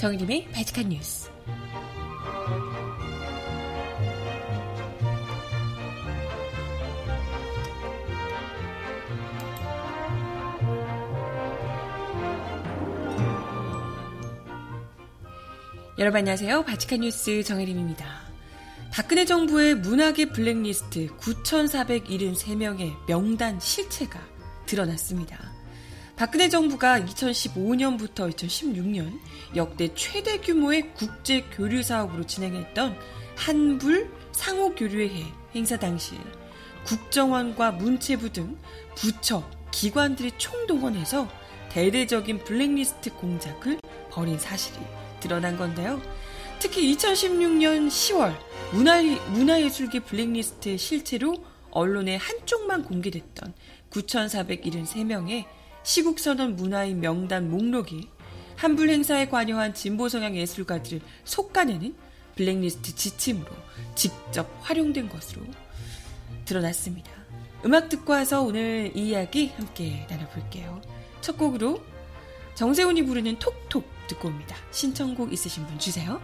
정일림의 바칙한 뉴스. 여러분 안녕하세요. 바칙한 뉴스 정혜림입니다. 박근혜 정부의 문학의 블랙리스트 9,473명의 명단 실체가 드러났습니다. 박근혜 정부가 2015년부터 2016년 역대 최대 규모의 국제 교류 사업으로 진행했던 한불 상호 교류회 행사 당시 국정원과 문체부 등 부처, 기관들이 총동원해서 대대적인 블랙리스트 공작을 벌인 사실이 드러난 건데요. 특히 2016년 10월 문화, 문화예술계 블랙리스트의 실체로 언론의 한쪽만 공개됐던 9,473명의 시국선언 문화인 명단 목록이 한불 행사에 관여한 진보 성향 예술가들을 속가내는 블랙리스트 지침으로 직접 활용된 것으로 드러났습니다. 음악 듣고 와서 오늘 이 이야기 함께 나눠볼게요. 첫 곡으로 정세훈이 부르는 톡톡 듣고 옵니다. 신청곡 있으신 분 주세요.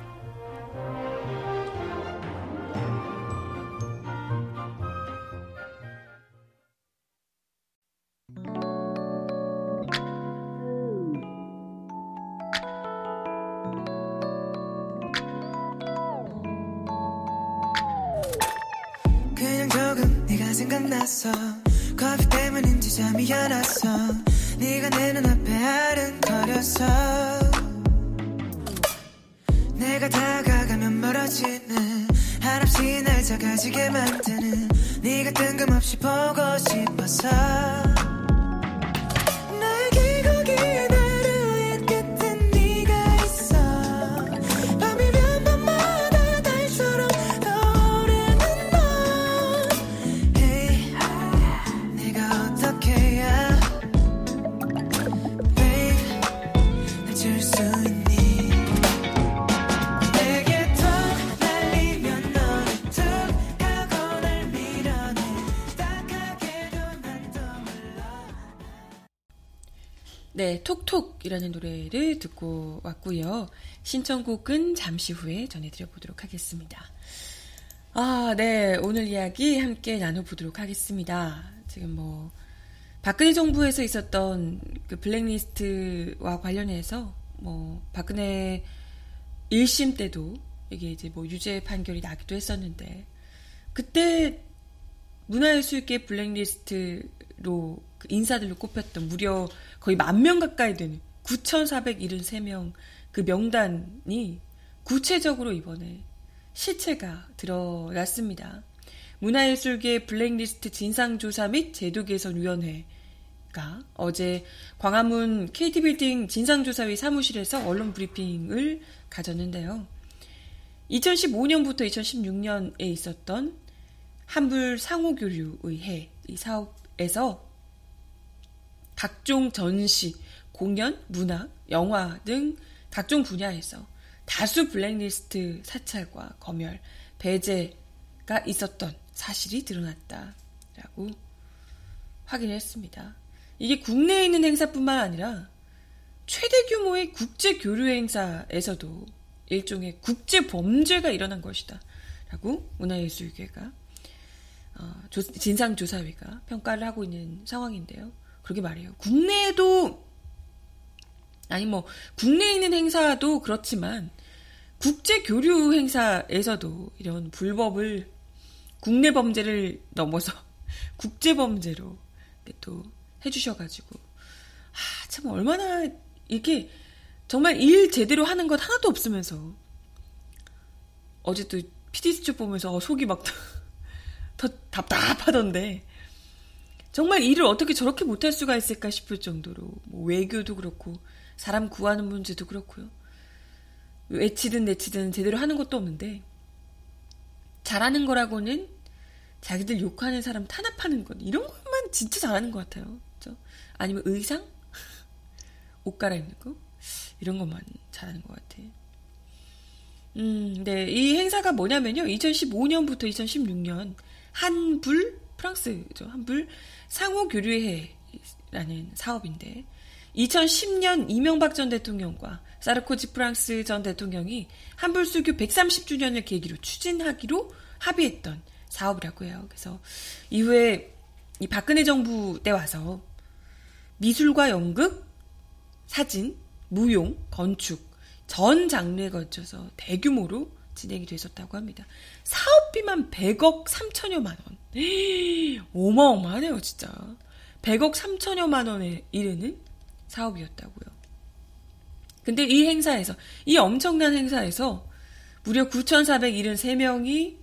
네, 톡톡이라는 노래를 듣고 왔고요. 신청곡은 잠시 후에 전해드려 보도록 하겠습니다. 아, 네, 오늘 이야기 함께 나눠보도록 하겠습니다. 지금 뭐 박근혜 정부에서 있었던 그 블랙리스트와 관련해서 뭐 박근혜 1심 때도 이게 이제 뭐 유죄 판결이 나기도 했었는데 그때 문화예술계 블랙리스트로 그 인사들로 꼽혔던 무려 거의 만 명 가까이 되는 9,473명 그 명단이 구체적으로 이번에 실체가 드러났습니다. 문화예술계 블랙리스트 진상조사 및 제도개선위원회가 어제 광화문 KT빌딩 진상조사위 사무실에서 언론 브리핑을 가졌는데요. 2015년부터 2016년에 있었던 한불 상호교류의회 이 사업에서 각종 전시, 공연, 문화, 영화 등 각종 분야에서 다수 블랙리스트 사찰과 검열, 배제가 있었던 사실이 드러났다라고 확인했습니다. 이게 국내에 있는 행사뿐만 아니라 최대 규모의 국제 교류 행사에서도 일종의 국제 범죄가 일어난 것이다. 라고 문화예술계가 어, 조- 진상조사위가 평가를 하고 있는 상황인데요. 그러게 말이에요. 국내에도 아니 뭐 국내에 있는 행사도 그렇지만 국제 교류 행사에서도 이런 불법을 국내 범죄를 넘어서 국제 범죄로 또 해주셔가지고 아 참 얼마나 이렇게 정말 일 제대로 하는 것 하나도 없으면서 어제 또 PD 수첩 보면서 어, 속이 막 더 답답하던데 정말 일을 어떻게 저렇게 못할 수가 있을까 싶을 정도로 뭐 외교도 그렇고 사람 구하는 문제도 그렇고요. 외치든 내치든 제대로 하는 것도 없는데 잘하는 거라고는 자기들 욕하는 사람 탄압하는 것 이런 것만 진짜 잘하는 것 같아요. 그죠? 아니면 의상, 옷 갈아입는 거 이런 것만 잘하는 것 같아. 음, 네, 이 행사가 뭐냐면요, 2015년부터 2016년 한불 프랑스죠 한불 상호 교류회라는 사업인데 2010년 이명박 전 대통령과 사르코지 프랑스 전 대통령이 한불수교 130주년을 계기로 추진하기로 합의했던 사업이라고 해요. 그래서 이후에 이 박근혜 정부 때 와서 미술과 연극, 사진, 무용, 건축 전 장르에 걸쳐서 대규모로 진행이 됐었다고 합니다. 사업비만 100억 3천여만 원. 어마어마하네요, 진짜. 100억 3천여만 원에 이르는 사업이었다고요. 근데 이 행사에서, 이 엄청난 행사에서 무려 9,473명이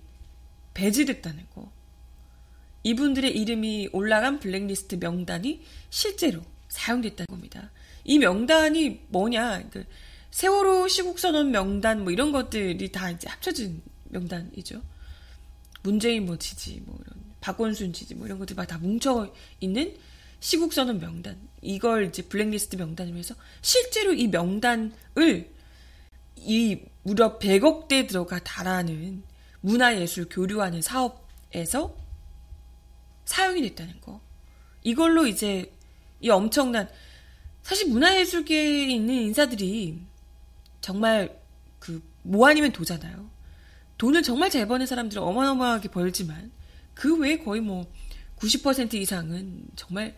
배제됐다는 거. 이분들의 이름이 올라간 블랙리스트 명단이 실제로 사용됐다는 겁니다. 이 명단이 뭐냐, 그 세월호 시국선언 명단 뭐 이런 것들이 다 이제 합쳐진 명단이죠. 문재인 뭐 지지, 뭐 이런 박원순 지지 뭐 이런 것들 다 뭉쳐 있는 시국선언 명단 이걸 이제 블랙리스트 명단으로 해서 실제로 이 명단을 이 무려 100억 대 들어가 달하는 문화예술 교류하는 사업에서 사용이 됐다는 거. 이걸로 이제 이 엄청난 사실 문화예술계에 있는 인사들이 정말 그 뭐 아니면 도잖아요. 돈을 정말 잘 버는 사람들은 어마어마하게 벌지만 그 외에 거의 뭐 90% 이상은 정말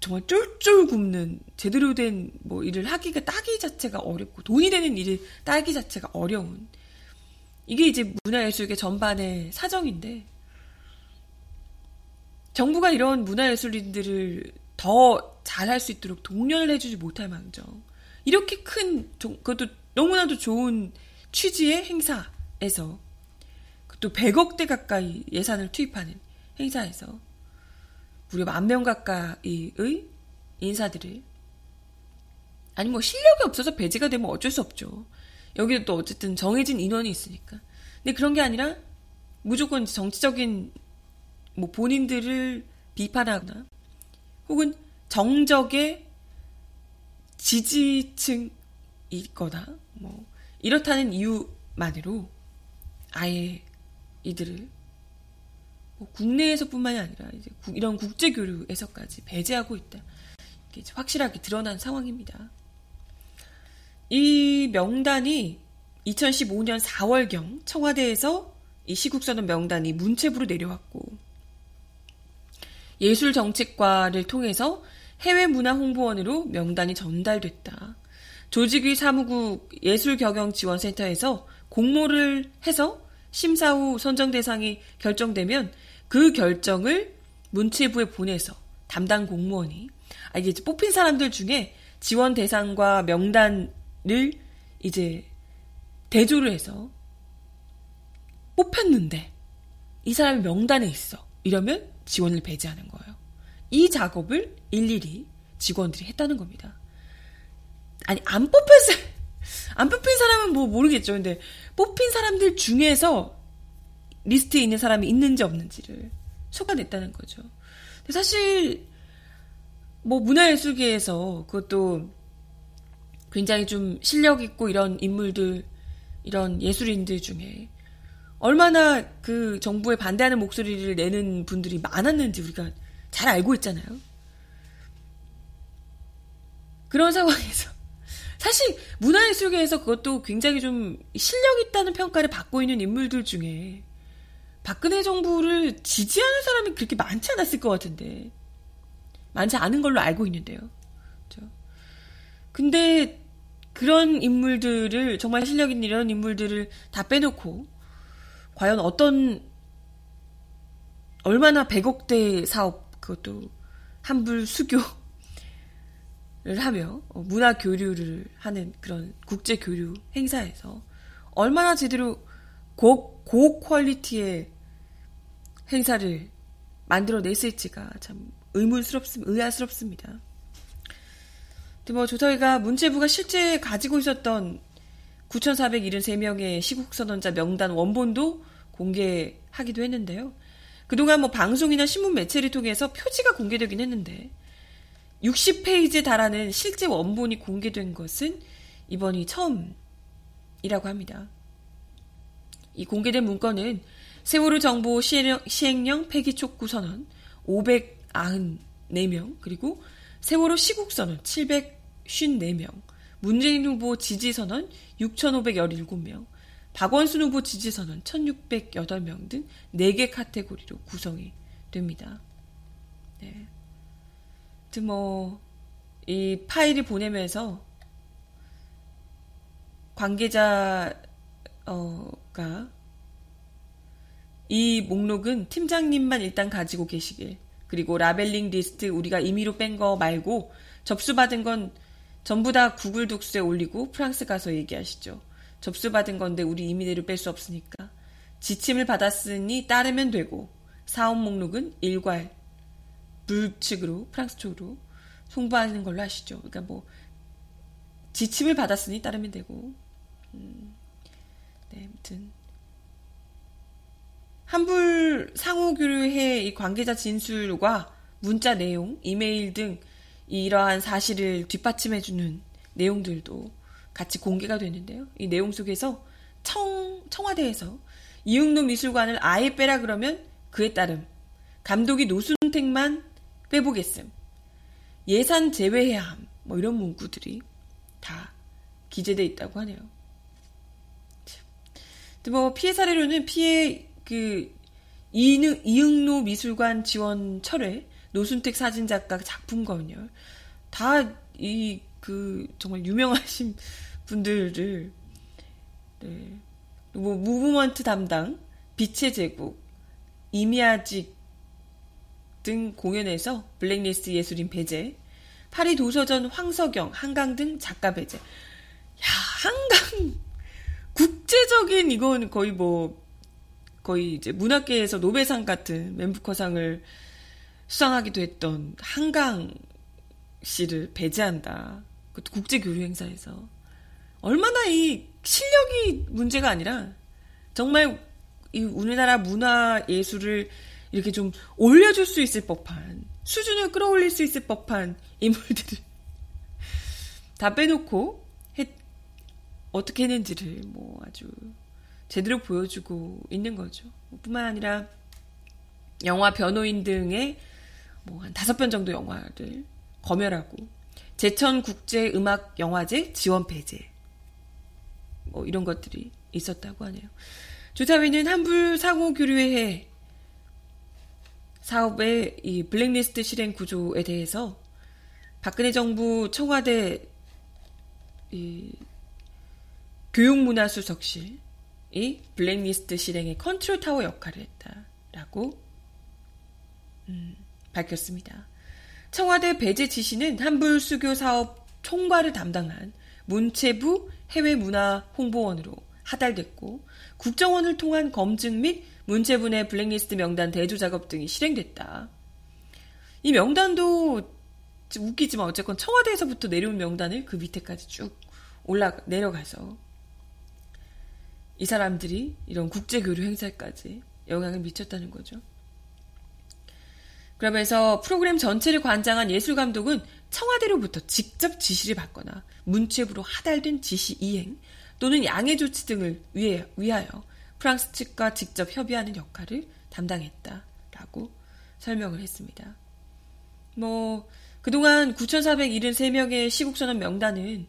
정말 쫄쫄 굶는 제대로 된 뭐 일을 하기가 따기 자체가 어렵고 돈이 되는 일을 따기 자체가 어려운 이게 이제 문화예술계 전반의 사정인데 정부가 이런 문화예술인들을 더 잘할 수 있도록 동료를 해주지 못할 망정. 이렇게 큰 그것도 너무나도 좋은 취지의 행사 에서 또 100억대 가까이 예산을 투입하는 행사에서 무려 만 명 가까이의 인사들을 아니 뭐 실력이 없어서 배제가 되면 어쩔 수 없죠. 여기도 또 어쨌든 정해진 인원이 있으니까. 근데 그런 게 아니라 무조건 정치적인 뭐 본인들을 비판하거나 혹은 정적의 지지층 있거나 뭐 이렇다는 이유만으로 아예 이들을 뭐 국내에서뿐만이 아니라 이제 구- 이런 국제 교류에서까지 배제하고 있다. 이게 확실하게 드러난 상황입니다. 이 명단이 2015년 4월경 청와대에서 이 시국선언 명단이 문체부로 내려왔고 예술정책과를 통해서 해외문화홍보원으로 명단이 전달됐다. 조직위 사무국 예술경영지원센터에서 공모를 해서 심사 후 선정 대상이 결정되면 그 결정을 문체부에 보내서 담당 공무원이 아 이게 뽑힌 사람들 중에 지원 대상과 명단을 이제 대조를 해서 뽑혔는데 이 사람이 명단에 있어 이러면 지원을 배제하는 거예요. 이 작업을 일일이 직원들이 했다는 겁니다. 아니 안 뽑혔을 안 뽑힌 사람은 뭐 모르겠죠. 근데 뽑힌 사람들 중에서 리스트에 있는 사람이 있는지 없는지를 솎아냈다는 거죠. 근데 사실 뭐 문화예술계에서 그것도 굉장히 좀 실력 있고 이런 인물들 이런 예술인들 중에 얼마나 그 정부에 반대하는 목소리를 내는 분들이 많았는지 우리가 잘 알고 있잖아요. 그런 상황에서 사실 문화예술계에서 그것도 굉장히 좀 실력 있다는 평가를 받고 있는 인물들 중에 박근혜 정부를 지지하는 사람이 그렇게 많지 않았을 것 같은데 많지 않은 걸로 알고 있는데요. 그렇죠? 근데 그런 인물들을 정말 실력 있는 이런 인물들을 다 빼놓고 과연 어떤 얼마나 100억대 사업 그것도 한불 수교를 하며 어, 문화 교류를 하는 그런 국제 교류 행사에서 얼마나 제대로 고, 고 퀄리티의 행사를 만들어냈을지가 참 의문스럽습니다. 의아스럽습니다. 뭐 조서희가 문체부가 실제 가지고 있었던 9,473명의 시국선언자 명단 원본도 공개하기도 했는데요. 그동안 뭐 방송이나 신문 매체를 통해서 표지가 공개되긴 했는데 60페이지에 달하는 실제 원본이 공개된 것은 이번이 처음이라고 합니다. 이 공개된 문건은 세월호 정보 시행령, 폐기 촉구 선언 594명 그리고 세월호 시국 선언 754명, 문재인 후보 지지 선언 6,517명, 박원순 후보 지지 선언 1,608명 등 4개 카테고리로 구성이 됩니다. 네. 뭐, 이 파일을 보내면서 관계자가 이 목록은 팀장님만 일단 가지고 계시길. 그리고 labeling 리스트 우리가 임의로 뺀 거 말고 접수받은 건 전부 다 구글 독스에 올리고 프랑스 가서 얘기하시죠. 접수받은 건데 우리 임의대로 뺄 수 없으니까. 지침을 받았으니 따르면 되고 사업 목록은 일괄 불측으로 프랑스 쪽으로 송부하는 걸로 하시죠. 그러니까 뭐 지침을 받았으니 따르면 되고. 음, 네, 아무튼 한불 상호교류회 이 관계자 진술과 문자 내용, 이메일 등 이러한 사실을 뒷받침해주는 내용들도 같이 공개가 되는데요. 이 내용 속에서 청, 청와대에서 이응노 미술관을 아예 빼라 그러면 그에 따름 감독이 노순택만 빼보겠음. 예산 제외해야 함. 뭐 이런 문구들이 다 기재돼 있다고 하네요. 뭐 피해 사례로는 피해 그 이능, 이응노 미술관 지원 철회, 노순택 사진작가 작품 검열 다 이 그 정말 유명하신 분들을 네. 뭐 무브먼트 담당 빛의 제국 이미아직 등 공연에서 블랙리스트 예술인 배제 파리 도서전 황석영 한강 등 작가 배제 야 한강 국제적인 이건 거의 뭐 거의 이제 문학계에서 노벨상 같은 멘부커상을 수상하기도 했던 한강 씨를 배제한다. 그것도 국제 교류 행사에서 얼마나 이 실력이 문제가 아니라 정말 이 우리나라 문화 예술을 이렇게 좀 올려줄 수 있을 법한 수준을 끌어올릴 수 있을 법한 인물들을 다 빼놓고 했, 어떻게 했는지를 뭐 아주 제대로 보여주고 있는 거죠. 뿐만 아니라 영화 변호인 등의 뭐 한 다섯 편 정도 영화를 검열하고 제천 국제 음악 영화제 지원 폐제 뭐 이런 것들이 있었다고 하네요. 조사위는 한불 사고 교류회 사업의 이 블랙리스트 실행 구조에 대해서 박근혜 정부 청와대 이 교육문화수석실 이 블랙리스트 실행의 컨트롤 타워 역할을 했다라고 음, 밝혔습니다. 청와대 배제 지시는 한불 수교 사업 총괄을 담당한 문체부 해외문화 홍보원으로 하달됐고 국정원을 통한 검증 및 문체부 내 블랙리스트 명단 대조 작업 등이 실행됐다. 이 명단도 웃기지만 어쨌건 청와대에서부터 내려온 명단을 그 밑에까지 쭉 올라 내려가서 이 사람들이 이런 국제 교류 행사까지 영향을 미쳤다는 거죠. 그러면서 프로그램 전체를 관장한 예술 감독은 청와대로부터 직접 지시를 받거나 문체부로 하달된 지시 이행 또는 양해 조치 등을 위해, 위하여 프랑스 측과 직접 협의하는 역할을 담당했다라고 설명을 했습니다. 뭐 그동안 9,473명의 시국 선언 명단은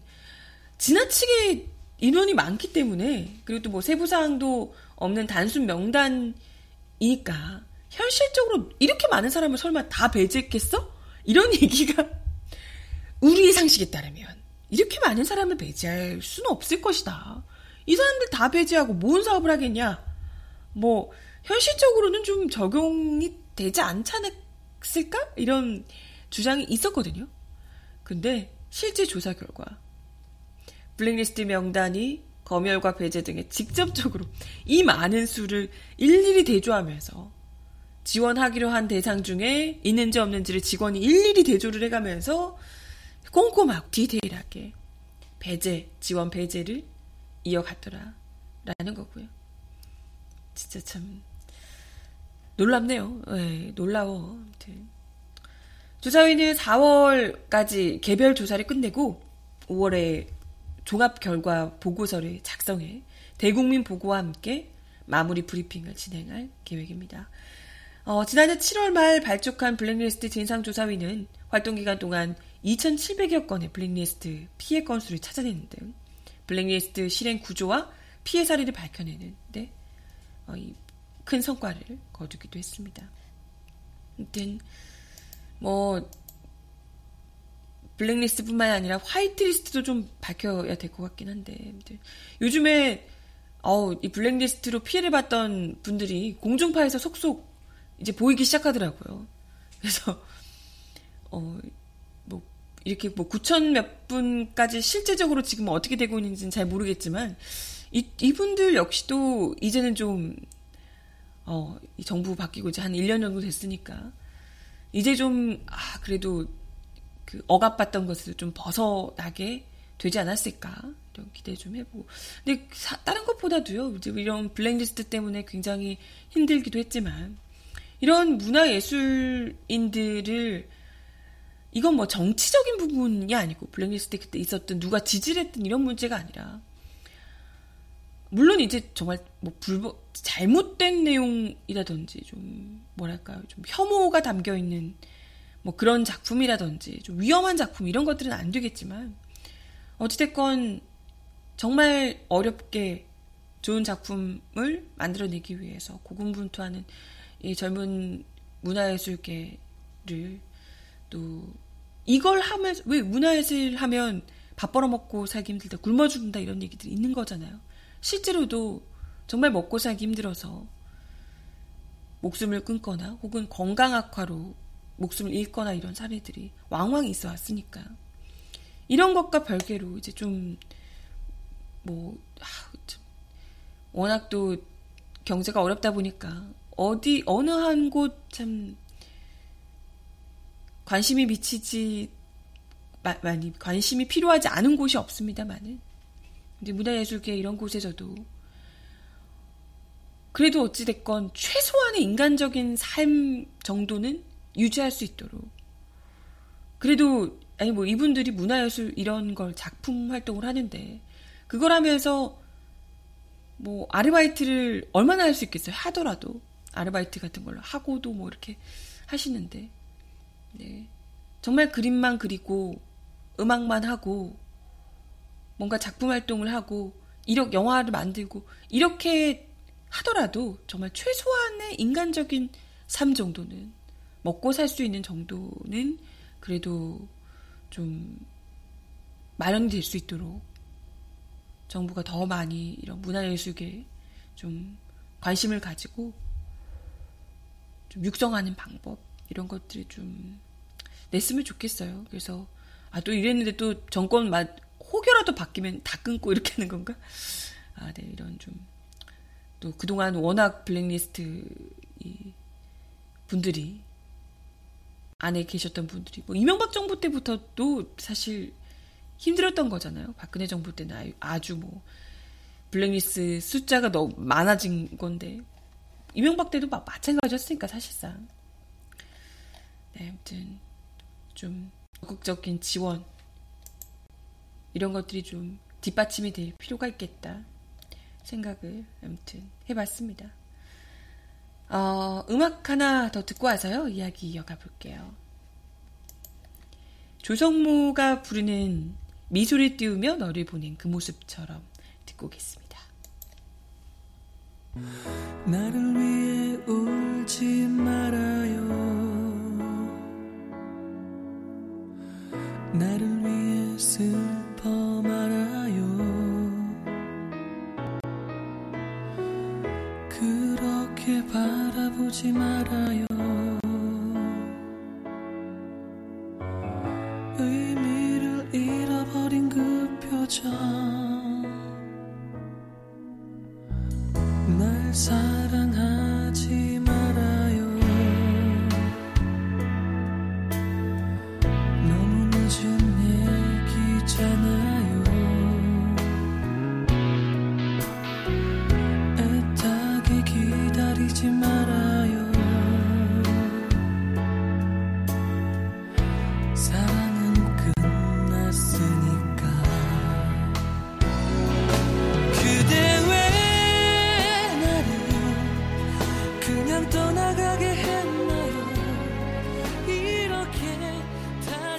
지나치게 인원이 많기 때문에 그리고 또 뭐 세부 사항도 없는 단순 명단이니까 현실적으로 이렇게 많은 사람을 설마 다 배제했겠어? 이런 얘기가 우리의 상식에 따르면 이렇게 많은 사람을 배제할 수는 없을 것이다. 이 사람들 다 배제하고 뭔 사업을 하겠냐? 뭐 현실적으로는 좀 적용이 되지 않지 않았을까? 이런 주장이 있었거든요. 근데 실제 조사 결과 블랙리스트 명단이 검열과 배제 등에 직접적으로 이 많은 수를 일일이 대조하면서 지원하기로 한 대상 중에 있는지 없는지를 직원이 일일이 대조를 해가면서 꼼꼼하고 디테일하게 배제, 지원 배제를 이어갔더라. 라는 거고요. 진짜 참 놀랍네요. 네, 놀라워. 아무튼. 조사위는 4월까지 개별 조사를 끝내고 5월에 종합 결과 보고서를 작성해 대국민 보고와 함께 마무리 브리핑을 진행할 계획입니다. 어, 지난해 7월 말 발족한 블랙리스트 진상조사위는 활동 기간 동안 2,700여 건의 블랙리스트 피해 건수를 찾아내는 등 블랙리스트 실행 구조와 피해 사례를 밝혀내는데 어, 이, 큰 성과를 거두기도 했습니다. 아무튼 뭐 블랙리스트뿐만 아니라 화이트리스트도 좀 밝혀야 될 것 같긴 한데 요즘에 어우 이 블랙리스트로 피해를 봤던 분들이 공중파에서 속속 이제 보이기 시작하더라고요. 그래서 어뭐 이렇게 뭐 9천 몇 분까지 실제적으로 지금 어떻게 되고 있는지는 잘 모르겠지만 이 이분들 역시도 이제는 좀 어, 이 정부 바뀌고 이제 한 1년 정도 됐으니까 이제 좀 아, 그래도 그 억압받던 것을 좀 벗어나게 되지 않았을까? 이런 기대 좀 해보고. 근데 사- 다른 것보다도요 이제 이런 블랙리스트 때문에 굉장히 힘들기도 했지만 이런 문화 예술인들을 이건 뭐 정치적인 부분이 아니고 블랙리스트 그때 있었던 누가 지지를 했던 이런 문제가 아니라 물론 이제 정말 뭐 불법 잘못된 내용이라든지 좀 뭐랄까요? 좀 혐오가 담겨 있는 뭐 그런 작품이라든지 좀 위험한 작품 이런 것들은 안 되겠지만 어찌됐건 정말 어렵게 좋은 작품을 만들어내기 위해서 고군분투하는 이 젊은 문화예술계를 또 이걸 하면 왜 문화예술 하면 밥 벌어먹고 살기 힘들다 굶어 죽는다 이런 얘기들이 있는 거잖아요. 실제로도 정말 먹고 살기 힘들어서 목숨을 끊거나 혹은 건강 악화로 목숨을 잃거나 이런 사례들이 왕왕 있어 왔으니까 이런 것과 별개로 이제 좀 뭐 워낙 또 경제가 어렵다 보니까 어디 어느 한 곳 참 관심이 미치지 마- 많이 관심이 필요하지 않은 곳이 없습니다만은. 근데 문화예술계 이런 곳에서도 그래도 어찌됐건 최소한의 인간적인 삶 정도는 유지할 수 있도록. 그래도 아니 뭐 이분들이 문화예술 이런 걸 작품 활동을 하는데 그걸 하면서 뭐 아르바이트를 얼마나 할 수 있겠어요? 하더라도. 아르바이트 같은 걸로 하고도 뭐 이렇게 하시는데 네. 정말 그림만 그리고 음악만 하고 뭔가 작품 활동을 하고 이렇게 영화를 만들고 이렇게 하더라도 정말 최소한의 인간적인 삶 정도는 먹고 살 수 있는 정도는 그래도 좀 마련이 될 수 있도록 정부가 더 많이 이런 문화예술계에 좀 관심을 가지고 좀 육성하는 방법 이런 것들이 좀 냈으면 좋겠어요. 그래서 아 또 이랬는데 또 정권 막 혹여라도 바뀌면 다 끊고 이렇게 하는 건가? 아, 네 이런 좀 또 그동안 워낙 블랙리스트 이 분들이 안에 계셨던 분들이 뭐 이명박 정부 때부터도 사실 힘들었던 거잖아요. 박근혜 정부 때는 아주 뭐 블랙리스트 숫자가 너무 많아진 건데 이명박 때도 막 마찬가지였으니까 사실상 네, 아무튼 좀 적극적인 지원 이런 것들이 좀 뒷받침이 될 필요가 있겠다 생각을 아무튼 해봤습니다. 어, 음악 하나 더 듣고 와서요 이야기 이어가 볼게요. 조성모가 부르는 미소를 띄우며 너를 보낸 그 모습처럼 듣고 오겠습니다. 나를 위해 울지 말아요 나를 위해 슬퍼 말아요. 그렇게 바라보지 말아요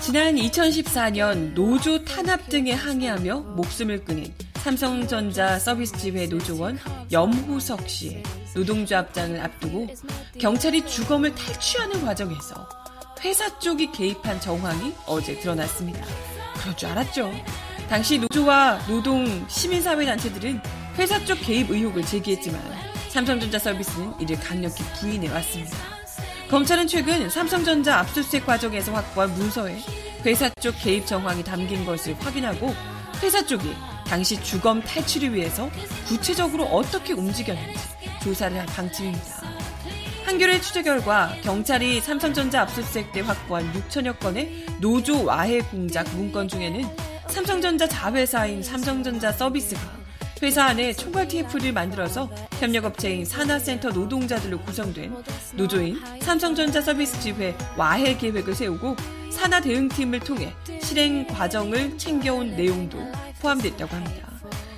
지난 2014년 노조 탄압 등에 항의하며 목숨을 끊은 삼성전자 서비스집의 노조원 염호석 씨의 노동조 합장을 앞두고 경찰이 주검을 탈취하는 과정에서 회사 쪽이 개입한 정황이 어제 드러났습니다. 그럴 줄 알았죠. 당시 노조와 노동 시민사회 단체들은 회사 쪽 개입 의혹을 제기했지만 삼성전자 서비스는 이를 강력히 부인해 왔습니다. 검찰은 최근 삼성전자 압수수색 과정에서 확보한 문서에 회사 쪽 개입 정황이 담긴 것을 확인하고 회사 쪽이 당시 주검 탈취를 위해서 구체적으로 어떻게 움직였는지 조사를 할 방침입니다. 한겨레 취재 결과 경찰이 삼성전자 압수수색 때 확보한 6천여 건의 노조 와해 공작 문건 중에는 삼성전자 자회사인 삼성전자 서비스가 회사 안에 총괄 TF를 만들어서 협력업체인 산하센터 노동자들로 구성된 노조인 삼성전자 서비스 지회 와해 계획을 세우고 산하 대응팀을 통해 실행 과정을 챙겨온 내용도 포함됐다고 합니다.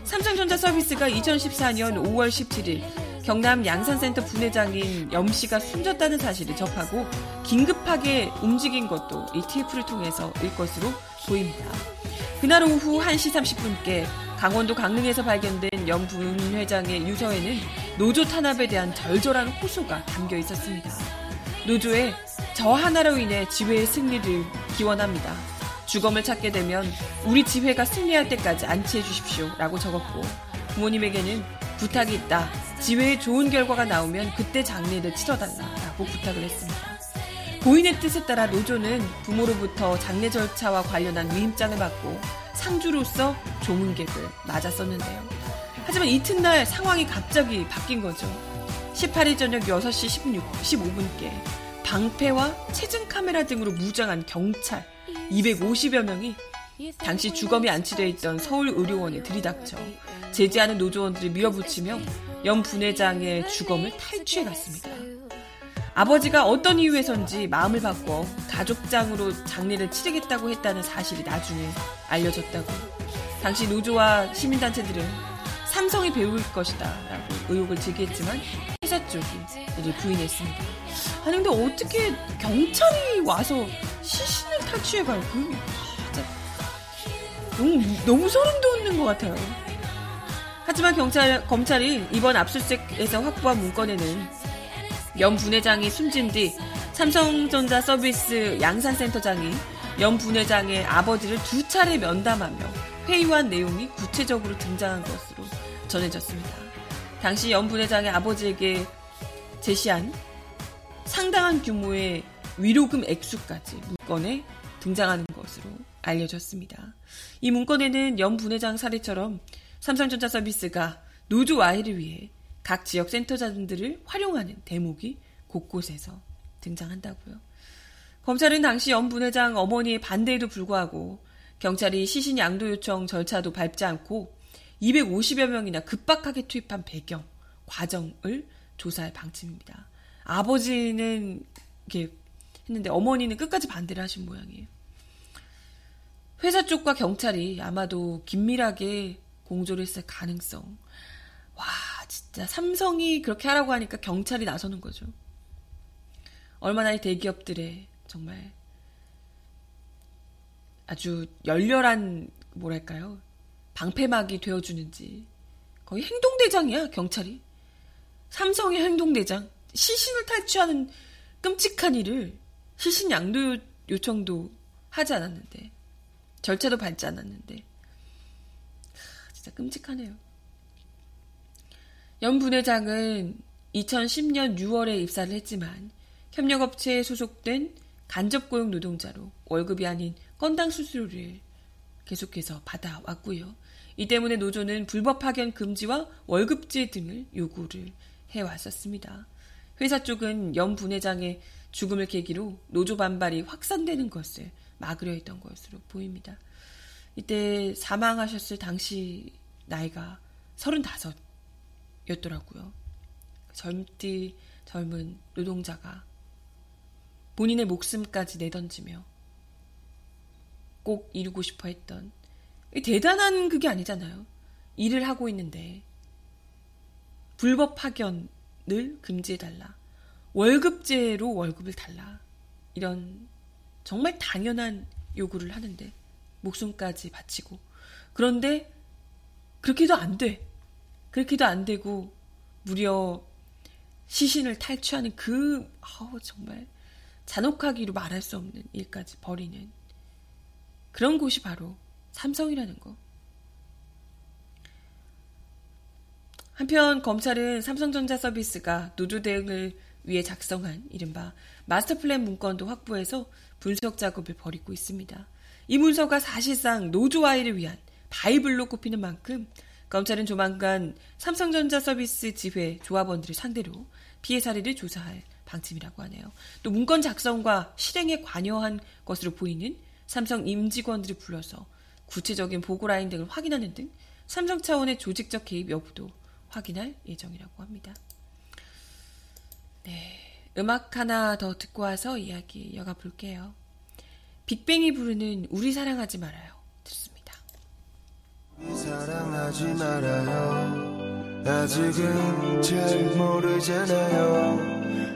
삼성전자 서비스가 2014년 5월 17일 경남 양산센터 분회장인 염 씨가 숨졌다는 사실을 접하고 긴급하게 움직인 것도 이 TF를 통해서 일 것으로 보입니다. 그날 오후 1시 30분께 강원도 강릉에서 발견된 연 부회장의 유서에는 노조 탄압에 대한 절절한 호소가 담겨 있었습니다. 노조에 저 하나로 인해 지회의 승리를 기원합니다. 주검을 찾게 되면 우리 지회가 승리할 때까지 안치해 주십시오. 라고 적었고 부모님에게는 부탁이 있다. 지회에 좋은 결과가 나오면 그때 장례를 치러달라. 라고 부탁을 했습니다. 고인의 뜻에 따라 노조는 부모로부터 장례 절차와 관련한 위임장을 받고 상주로서 조문객을 맞았었는데요. 하지만 이튿날 상황이 갑자기 바뀐 거죠. 18일 저녁 6시 16, 15분께 방패와 체증 카메라 등으로 무장한 경찰 250여 명이 당시 주검이 안치되어 있던 서울의료원에 들이닥쳐 제지하는 노조원들을 밀어붙이며 연 분회장의 주검을 탈취해 갔습니다. 아버지가 어떤 이유에선지 마음을 바꿔 가족장으로 장례를 치르겠다고 했다는 사실이 나중에 알려졌다고. 당시 노조와 시민단체들은 삼성이 배울 것이다 라고 의혹을 제기했지만 회사 쪽이 이를 부인했습니다. 아니 근데 어떻게 경찰이 와서 시신을 탈취해가요? 그 진짜 너무 너무 소름 돋는 것 같아요. 하지만 경찰 검찰이 이번 압수수색에서 확보한 문건에는 연 분회장이 숨진 뒤 삼성전자 서비스 양산센터장이 연 분회장의 아버지를 두 차례 면담하며 회유한 내용이 구체적으로 등장한 것으로 전해졌습니다. 당시 연 분회장의 아버지에게 제시한 상당한 규모의 위로금 액수까지 문건에 등장하는 것으로 알려졌습니다. 이 문건에는 연 분회장 사례처럼 삼성전자 서비스가 노조 와해를 위해 각 지역 센터장들을 활용하는 대목이 곳곳에서 등장한다고요. 검찰은 당시 연 분회장 어머니의 반대에도 불구하고 경찰이 시신 양도 요청 절차도 밟지 않고 250여 명이나 급박하게 투입한 배경, 과정을 조사할 방침입니다. 아버지는 이렇게 했는데 어머니는 끝까지 반대를 하신 모양이에요. 회사 쪽과 경찰이 아마도 긴밀하게 공조를 했을 가능성. 와, 진짜 삼성이 그렇게 하라고 하니까 경찰이 나서는 거죠. 얼마나 이 대기업들의 정말 아주 열렬한 뭐랄까요? 방패막이 되어주는지. 거의 행동대장이야 경찰이. 삼성의 행동대장. 시신을 탈취하는 끔찍한 일을 시신 양도 요청도 하지 않았는데 절차도 밟지 않았는데. 진짜 끔찍하네요. 연 분회장은 2010년 6월에 입사를 했지만 협력업체에 소속된 간접고용 노동자로 월급이 아닌 건당 수수료를 계속해서 받아왔고요. 이 때문에 노조는 불법 파견 금지와 월급제 등을 요구를 해왔었습니다. 회사 쪽은 연 분회장의 죽음을 계기로 노조 반발이 확산되는 것을 막으려 했던 것으로 보입니다. 이때 사망하셨을 당시 나이가 35 였더라고요. 젊디 젊은 노동자가 본인의 목숨까지 내던지며 꼭 이루고 싶어 했던 대단한 그게 아니잖아요. 일을 하고 있는데 불법 파견을 금지해달라. 월급제로 월급을 달라. 이런 정말 당연한 요구를 하는데 목숨까지 바치고 그런데 그렇게도 안 돼. 그렇게도 안 되고 무려 시신을 탈취하는 그 아우 정말 잔혹하기로 말할 수 없는 일까지 벌이는 그런 곳이 바로 삼성이라는 거. 한편 검찰은 삼성전자 서비스가 노조 대응을 위해 작성한 이른바 마스터 플랜 문건도 확보해서 분석 작업을 벌이고 있습니다. 이 문서가 사실상 노조 와해를 위한 바이블로 꼽히는 만큼 검찰은 조만간 삼성전자 서비스 지회 조합원들을 상대로 피해 사례를 조사할 방침이라고 하네요. 또 문건 작성과 실행에 관여한 것으로 보이는 삼성 임직원들을 불러서 구체적인 보고 라인 등을 확인하는 등 삼성 차원의 조직적 개입 여부도 확인할 예정이라고 합니다. 네. 음악 하나 더 듣고 와서 이야기 이어가 볼게요. 빅뱅이 부르는 우리 사랑하지 말아요. 사랑하지 말아요. 아직은 잘 모르잖아요.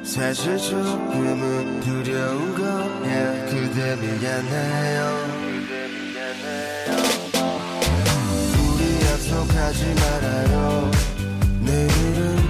사실 조금은 두려운 거야. 그대 미안해요. 우리 약속하지 말아요. 내일은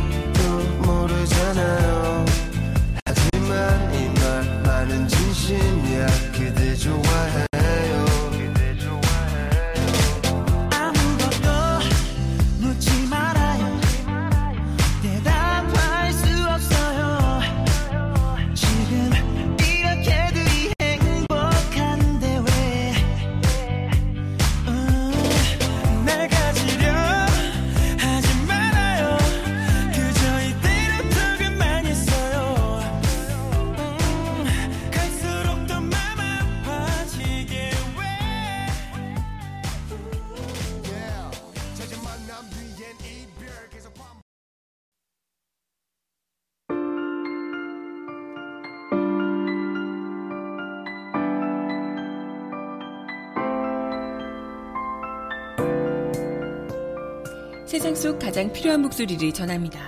가장 필요한 목소리를 전합니다.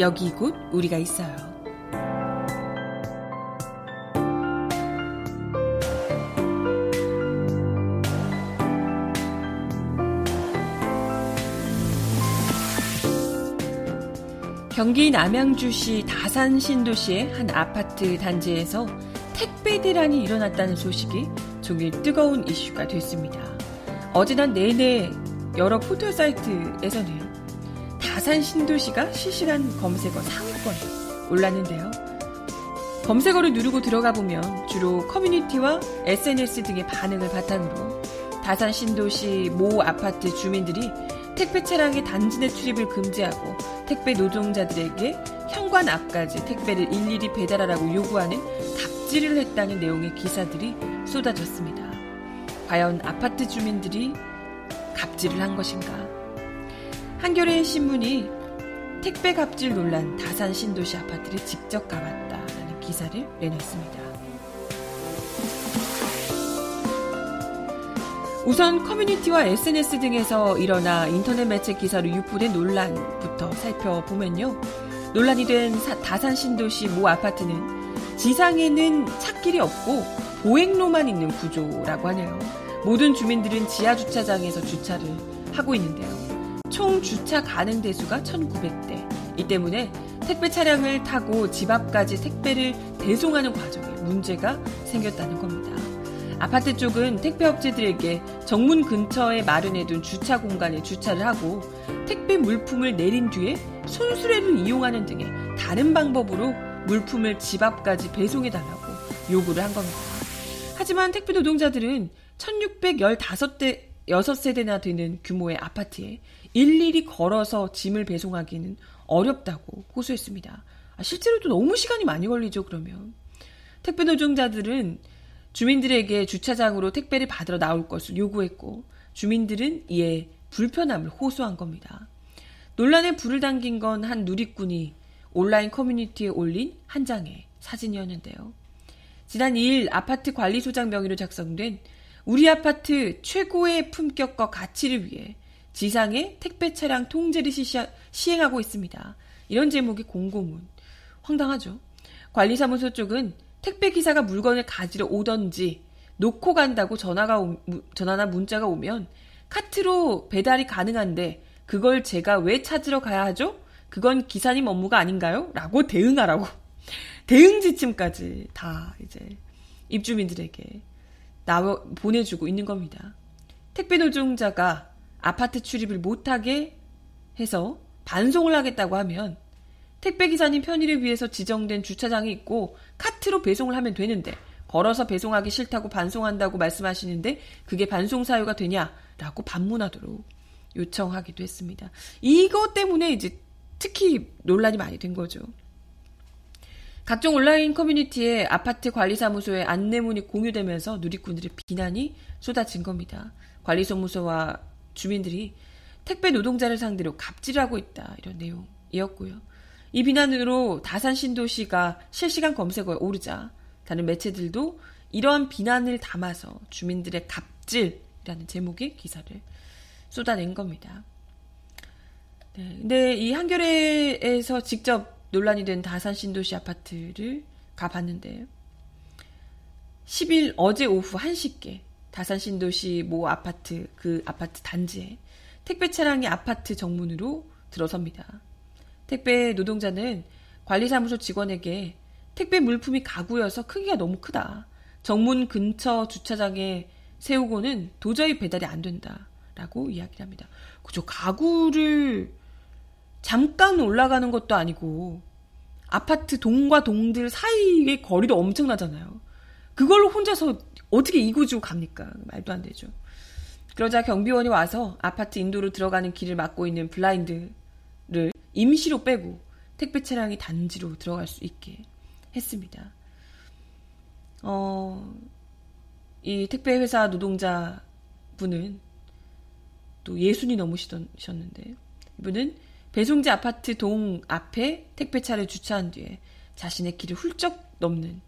여기 곧 우리가 있어요. 경기 남양주시 다산 신도시의 한 아파트 단지에서 택배 대란이 일어났다는 소식이 종일 뜨거운 이슈가 됐습니다. 어지난 내내 여러 포털 사이트에서는 다산 신도시가 실시간 검색어 상위권에 올랐는데요. 검색어를 누르고 들어가 보면 주로 커뮤니티와 SNS 등의 반응을 바탕으로 다산 신도시 모 아파트 주민들이 택배 차량의 단지 내 출입을 금지하고 택배 노동자들에게 현관 앞까지 택배를 일일이 배달하라고 요구하는 갑질을 했다는 내용의 기사들이 쏟아졌습니다. 과연 아파트 주민들이 갑질을 한 것인가? 한겨레 신문이 택배 갑질 논란 다산 신도시 아파트를 직접 가봤다라는 기사를 내놨습니다. 우선 커뮤니티와 SNS 등에서 일어나 인터넷 매체 기사로 유포된 논란부터 살펴보면요. 논란이 된 사- 다산 신도시 모 아파트는 지상에는 찾길이 없고 보행로만 있는 구조라고 하네요. 모든 주민들은 지하 주차장에서 주차를 하고 있는데요. 총 주차 가능 대수가 1,900대. 이 때문에 택배 차량을 타고 집 앞까지 택배를 배송하는 과정에 문제가 생겼다는 겁니다. 아파트 쪽은 택배 업체들에게 정문 근처에 마련해둔 주차 공간에 주차를 하고 택배 물품을 내린 뒤에 손수레를 이용하는 등의 다른 방법으로 물품을 집 앞까지 배송해달라고 요구를 한 겁니다. 하지만 택배 노동자들은 1615대 6세대나 되는 규모의 아파트에 일일이 걸어서 짐을 배송하기는 어렵다고 호소했습니다. 아, 실제로도 너무 시간이 많이 걸리죠, 그러면. 택배 노동자들은 주민들에게 주차장으로 택배를 받으러 나올 것을 요구했고, 주민들은 이에 불편함을 호소한 겁니다. 논란에 불을 당긴 건 한 누리꾼이 온라인 커뮤니티에 올린 한 장의 사진이었는데요. 지난 2일 아파트 관리소장 명의로 작성된 우리 아파트 최고의 품격과 가치를 위해 지상의 택배 차량 통제를 시시- 시행하고 있습니다. 이런 제목의 공고문. 황당하죠. 관리사무소 쪽은 택배 기사가 물건을 가지러 오던지 놓고 간다고 전화가 오- 무- 전화나 문자가 오면 카트로 배달이 가능한데 그걸 제가 왜 찾으러 가야 하죠? 그건 기사님 업무가 아닌가요? 라고 대응하라고. 대응 지침까지 다 이제 입주민들에게 나와 보내주고 있는 겁니다. 택배 노동자가 아파트 출입을 못하게 해서 반송을 하겠다고 하면 택배 기사님 편의를 위해서 지정된 주차장이 있고 카트로 배송을 하면 되는데 걸어서 배송하기 싫다고 반송한다고 말씀하시는데 그게 반송 사유가 되냐라고 반문하도록 요청하기도 했습니다. 이것 때문에 이제 특히 논란이 많이 된 거죠. 각종 온라인 커뮤니티에 아파트 관리사무소의 안내문이 공유되면서 누리꾼들의 비난이 쏟아진 겁니다. 관리사무소와 주민들이 택배 노동자를 상대로 갑질하고 있다 이런 내용이었고요. 이 비난으로 다산 신도시가 실시간 검색어에 오르자 다른 매체들도 이러한 비난을 담아서 주민들의 갑질이라는 제목의 기사를 쏟아낸 겁니다. 네, 근데 이 한겨레에서 직접 논란이 된 다산 신도시 아파트를 가봤는데 10일 어제 오후 1시께 다산 신도시 모 아파트 그 아파트 단지에 택배 차량이 아파트 정문으로 들어섭니다. 택배 노동자는 관리사무소 직원에게 택배 물품이 가구여서 크기가 너무 크다. 정문 근처 주차장에 세우고는 도저히 배달이 안 된다. 라고 이야기를 합니다. 그죠. 가구를 잠깐 올라가는 것도 아니고 아파트 동과 동들 사이의 거리도 엄청나잖아요. 그걸로 혼자서 어떻게 이구지고 갑니까? 말도 안 되죠. 그러자 경비원이 와서 아파트 인도로 들어가는 길을 막고 있는 블라인드를 임시로 빼고 택배 차량이 단지로 들어갈 수 있게 했습니다. 어, 이 택배 회사 노동자 분은 또 예순이 넘으시셨는데 이분은 배송지 아파트 동 앞에 택배차를 주차한 뒤에 자신의 길을 훌쩍 넘는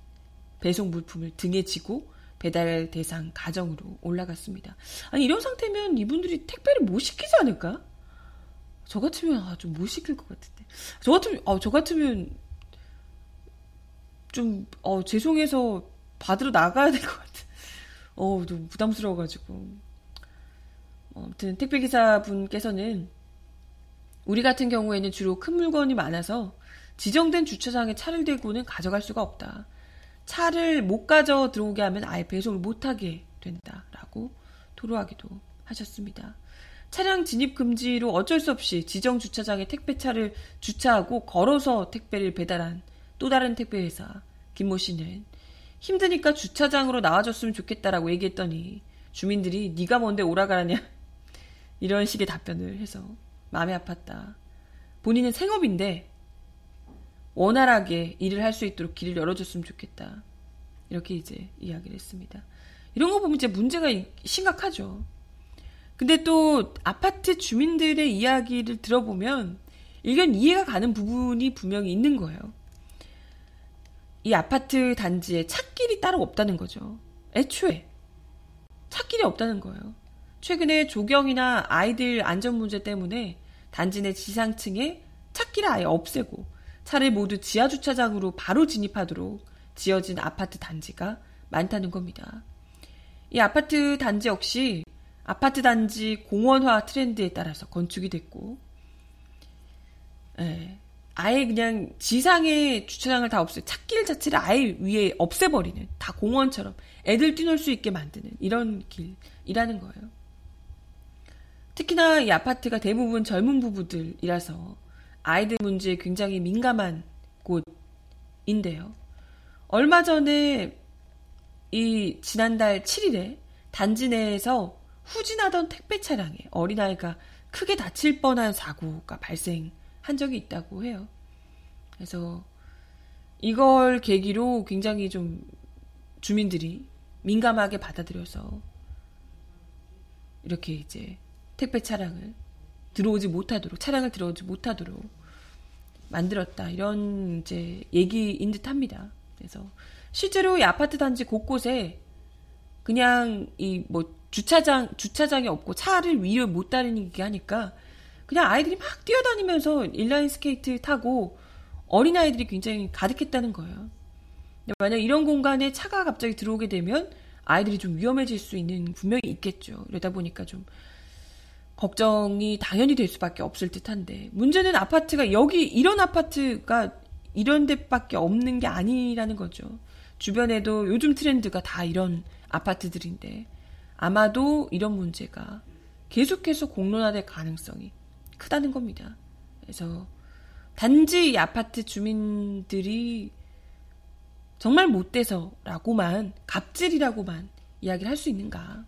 배송 물품을 등에 지고 배달 대상 가정으로 올라갔습니다. 아니 이런 상태면 이분들이 택배를 못 시키지 않을까? 저 같으면 아, 좀 못 시킬 것 같은데. 저 같으면 아, 저 같으면 좀 어, 죄송해서 받으러 나가야 될 것 같아. 어, 좀 부담스러워가지고. 어, 아무튼 택배 기사 분께서는 우리 같은 경우에는 주로 큰 물건이 많아서 지정된 주차장에 차를 대고는 가져갈 수가 없다. 차를 못 가져 들어오게 하면 아예 배송을 못하게 된다라고 토로하기도 하셨습니다. 차량 진입 금지로 어쩔 수 없이 지정 주차장에 택배차를 주차하고 걸어서 택배를 배달한 또 다른 택배 회사 김모 씨는 힘드니까 주차장으로 나와줬으면 좋겠다라고 얘기했더니 주민들이 네가 뭔데 오라가라냐 이런 식의 답변을 해서 마음이 아팠다. 본인은 생업인데 원활하게 일을 할 수 있도록 길을 열어줬으면 좋겠다. 이렇게 이제 이야기를 했습니다. 이런 거 보면 이제 문제가 이- 심각하죠. 근데 또 아파트 주민들의 이야기를 들어보면 일견 이해가 가는 부분이 분명히 있는 거예요. 이 아파트 단지에 찻길이 따로 없다는 거죠. 애초에 찻길이 없다는 거예요. 최근에 조경이나 아이들 안전 문제 때문에 단지 내 지상층에 찻길을 아예 없애고 차를 모두 지하 주차장으로 바로 진입하도록 지어진 아파트 단지가 많다는 겁니다. 이 아파트 단지 역시 아파트 단지 공원화 트렌드에 따라서 건축이 됐고, 예, 아예 그냥 지상에 주차장을 다 없애, 찻길 자체를 아예 위에 없애버리는, 다 공원처럼 애들 뛰놀 수 있게 만드는 이런 길이라는 거예요. 특히나 이 아파트가 대부분 젊은 부부들이라서 아이들 문제에 굉장히 민감한 곳인데요. 얼마 전에 이 지난달 7일에 단지 내에서 후진하던 택배 차량에 어린아이가 크게 다칠 뻔한 사고가 발생한 적이 있다고 해요. 그래서 이걸 계기로 굉장히 좀 주민들이 민감하게 받아들여서 이렇게 이제 택배 차량을 들어오지 못하도록 차량을 들어오지 못하도록 만들었다 이런 이제 얘기인 듯합니다. 그래서 실제로 이 아파트 단지 곳곳에 그냥 이 뭐 주차장 주차장이 없고 차를 위로 못 다니게 하니까 그냥 아이들이 막 뛰어다니면서 인라인 스케이트 타고 어린 아이들이 굉장히 가득했다는 거예요. 만약 이런 공간에 차가 갑자기 들어오게 되면 아이들이 좀 위험해질 수 있는 분명히 있겠죠. 이러다 보니까 좀 걱정이 당연히 될 수밖에 없을 듯한데 문제는 아파트가 여기 이런 아파트가 이런 데밖에 없는 게 아니라는 거죠. 주변에도 요즘 트렌드가 다 이런 아파트들인데 아마도 이런 문제가 계속해서 공론화될 가능성이 크다는 겁니다. 그래서 단지 이 아파트 주민들이 정말 못돼서라고만 갑질이라고만 이야기를 할 수 있는가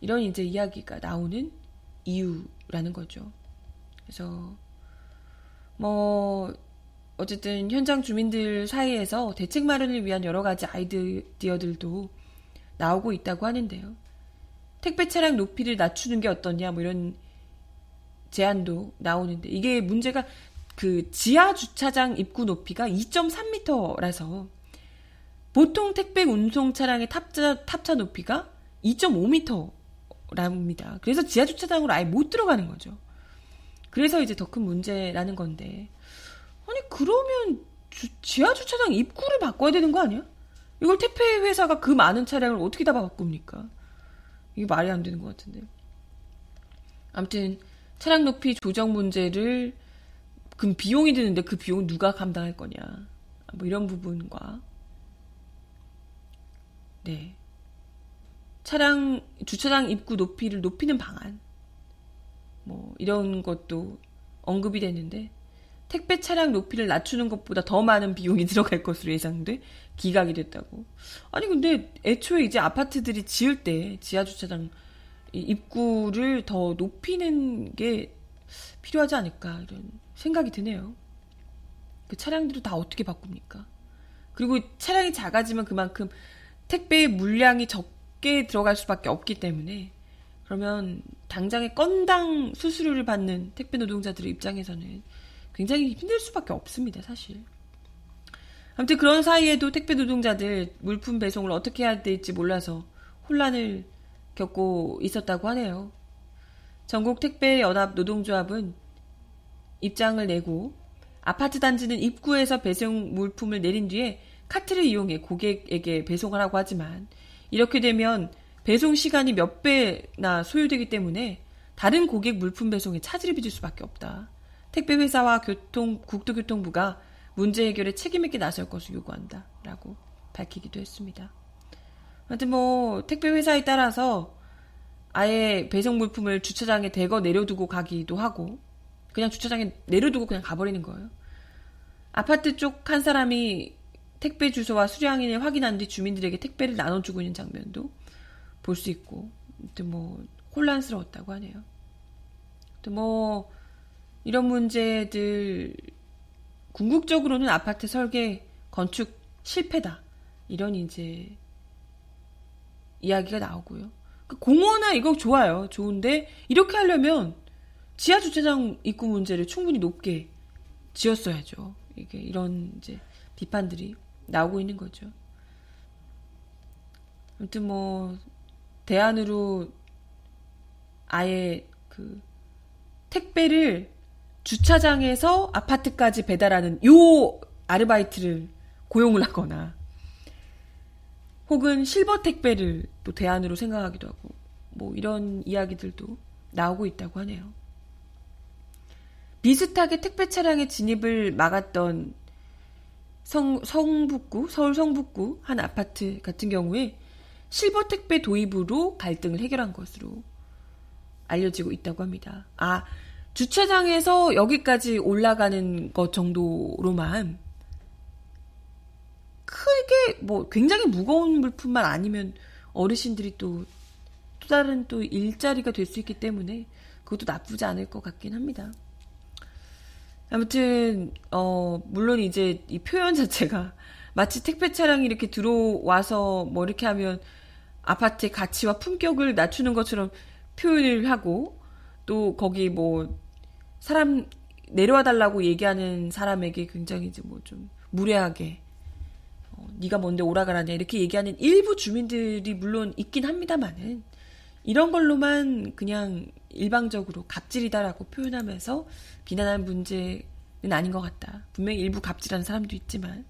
이런 이제 이야기가 나오는 이유라는 거죠. 그래서 뭐 어쨌든 현장 주민들 사이에서 대책 마련을 위한 여러 가지 아이디어들도 나오고 있다고 하는데요. 택배 차량 높이를 낮추는 게 어떠냐 뭐 이런 제안도 나오는데 이게 문제가 그 지하 주차장 입구 높이가 2.3m라서 보통 택배 운송 차량의 탑차 탑차 높이가 2.5m 랍니다. 그래서 지하 주차장으로 아예 못 들어가는 거죠. 그래서 이제 더 큰 문제라는 건데 아니 그러면 주- 지하 주차장 입구를 바꿔야 되는 거 아니야? 이걸 택배 회사가 그 많은 차량을 어떻게 다 바꿉니까? 이게 말이 안 되는 것 같은데. 아무튼 차량 높이 조정 문제를 그 비용이 드는데 그 비용 누가 감당할 거냐? 뭐 이런 부분과 네 차량 주차장 입구 높이를 높이는 방안 뭐 이런 것도 언급이 됐는데 택배 차량 높이를 낮추는 것보다 더 많은 비용이 들어갈 것으로 예상돼 기각이 됐다고. 아니 근데 애초에 이제 아파트들이 지을 때 지하 주차장 이 입구를 더 높이는 게 필요하지 않을까 이런 생각이 드네요. 그 차량들을 다 어떻게 바꿉니까? 그리고 차량이 작아지면 그만큼 택배의 물량이 적 게 들어갈 수밖에 없기 때문에 그러면 당장에 건당 수수료를 받는 택배 노동자들의 입장에서는 굉장히 힘들 수밖에 없습니다, 사실. 아무튼 그런 사이에도 택배 노동자들 물품 배송을 어떻게 해야 될지 몰라서 혼란을 겪고 있었다고 하네요. 전국 택배 연합 노동조합은 입장을 내고 아파트 단지는 입구에서 배송 물품을 내린 뒤에 카트를 이용해 고객에게 배송을 하고 하지만 이렇게 되면 배송 시간이 몇 배나 소요되기 때문에 다른 고객 물품 배송에 차질을 빚을 수밖에 없다. 택배 회사와 교통 국토교통부가 문제 해결에 책임 있게 나설 것을 요구한다라고 밝히기도 했습니다. 하여튼 뭐 택배 회사에 따라서 아예 배송 물품을 주차장에 대거 내려두고 가기도 하고 그냥 주차장에 내려두고 그냥 가버리는 거예요. 아파트 쪽 한 사람이 택배 주소와 수량인을 확인한 뒤 주민들에게 택배를 나눠주고 있는 장면도 볼 수 있고, 아무튼 뭐 혼란스러웠다고 하네요. 아무튼 뭐 이런 문제들 궁극적으로는 아파트 설계 건축 실패다 이런 이제 이야기가 나오고요. 그 공원화 이거 좋아요. 좋은데 이렇게 하려면 지하 주차장 입구 문제를 충분히 높게 지었어야죠. 이게 이런 이제 비판들이 나오고 있는 거죠. 아무튼 뭐 대안으로 아예 그 택배를 주차장에서 아파트까지 배달하는 요 아르바이트를 고용을 하거나 혹은 실버 택배를 또 대안으로 생각하기도 하고 뭐 이런 이야기들도 나오고 있다고 하네요. 비슷하게 택배 차량의 진입을 막았던 성, 성북구, 서울 성북구 한 아파트 같은 경우에 실버 택배 도입으로 갈등을 해결한 것으로 알려지고 있다고 합니다. 아, 주차장에서 여기까지 올라가는 것 정도로만 크게 뭐 굉장히 무거운 물품만 아니면 어르신들이 또, 또 다른 또 일자리가 될 수 있기 때문에 그것도 나쁘지 않을 것 같긴 합니다. 아무튼 어 물론 이제 이 표현 자체가 마치 택배 차량이 이렇게 들어와서 뭐 이렇게 하면 아파트의 가치와 품격을 낮추는 것처럼 표현을 하고 또 거기 뭐 사람 내려와 달라고 얘기하는 사람에게 굉장히 이제 뭐 좀 무례하게 어, 네가 뭔데 오라 가라냐 이렇게 얘기하는 일부 주민들이 물론 있긴 합니다만은 이런 걸로만 그냥 일방적으로 갑질이다라고 표현하면서 비난하는 문제는 아닌 것 같다. 분명히 일부 갑질하는 사람도 있지만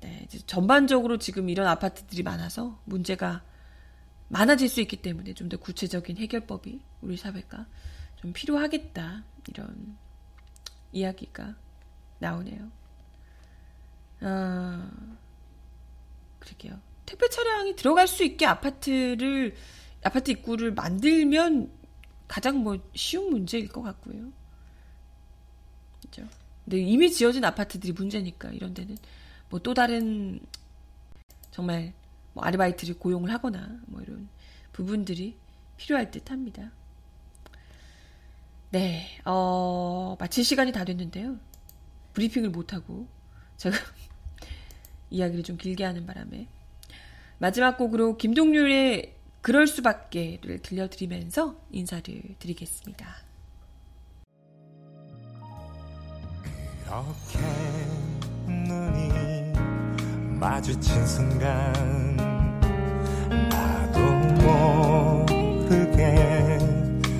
네, 전반적으로 지금 이런 아파트들이 많아서 문제가 많아질 수 있기 때문에 좀 더 구체적인 해결법이 우리 사회가 좀 필요하겠다. 이런 이야기가 나오네요. 아, 그러게요. 택배 차량이 들어갈 수 있게 아파트를, 아파트 입구를 만들면 가장 뭐 쉬운 문제일 것 같고요. 그죠? 근데 이미 지어진 아파트들이 문제니까 이런 데는 뭐 또 다른 정말 뭐 아르바이트를 고용을 하거나 뭐 이런 부분들이 필요할 듯 합니다. 네, 어, 마칠 시간이 다 됐는데요. 브리핑을 못하고 제가 이야기를 좀 길게 하는 바람에 마지막 곡으로 김동률의 그럴 수밖에를 들려드리면서 인사를 드리겠습니다. 이렇게 눈이 마주친 순간 나도 모르게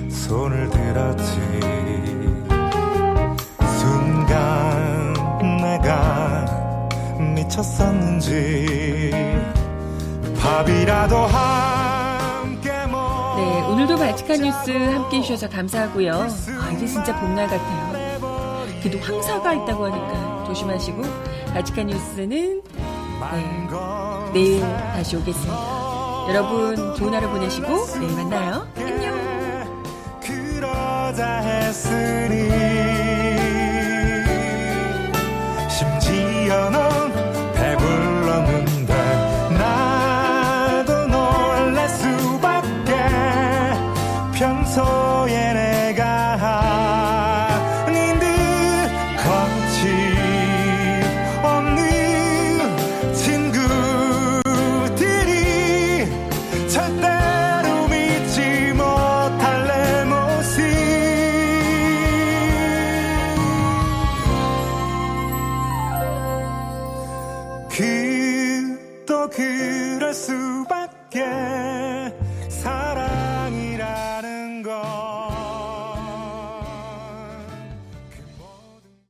손을 들었지 순간 내가 미쳤었는지 밥이라도 네, 오늘도 발칙한 뉴스 함께 해주셔서 감사하고요. 아, 이게 진짜 봄날 같아요. 그래도 황사가 있다고 하니까 조심하시고 발칙한 뉴스는 네, 내일 다시 오겠습니다. 여러분 좋은 하루 보내시고 내일 만나요. 안녕.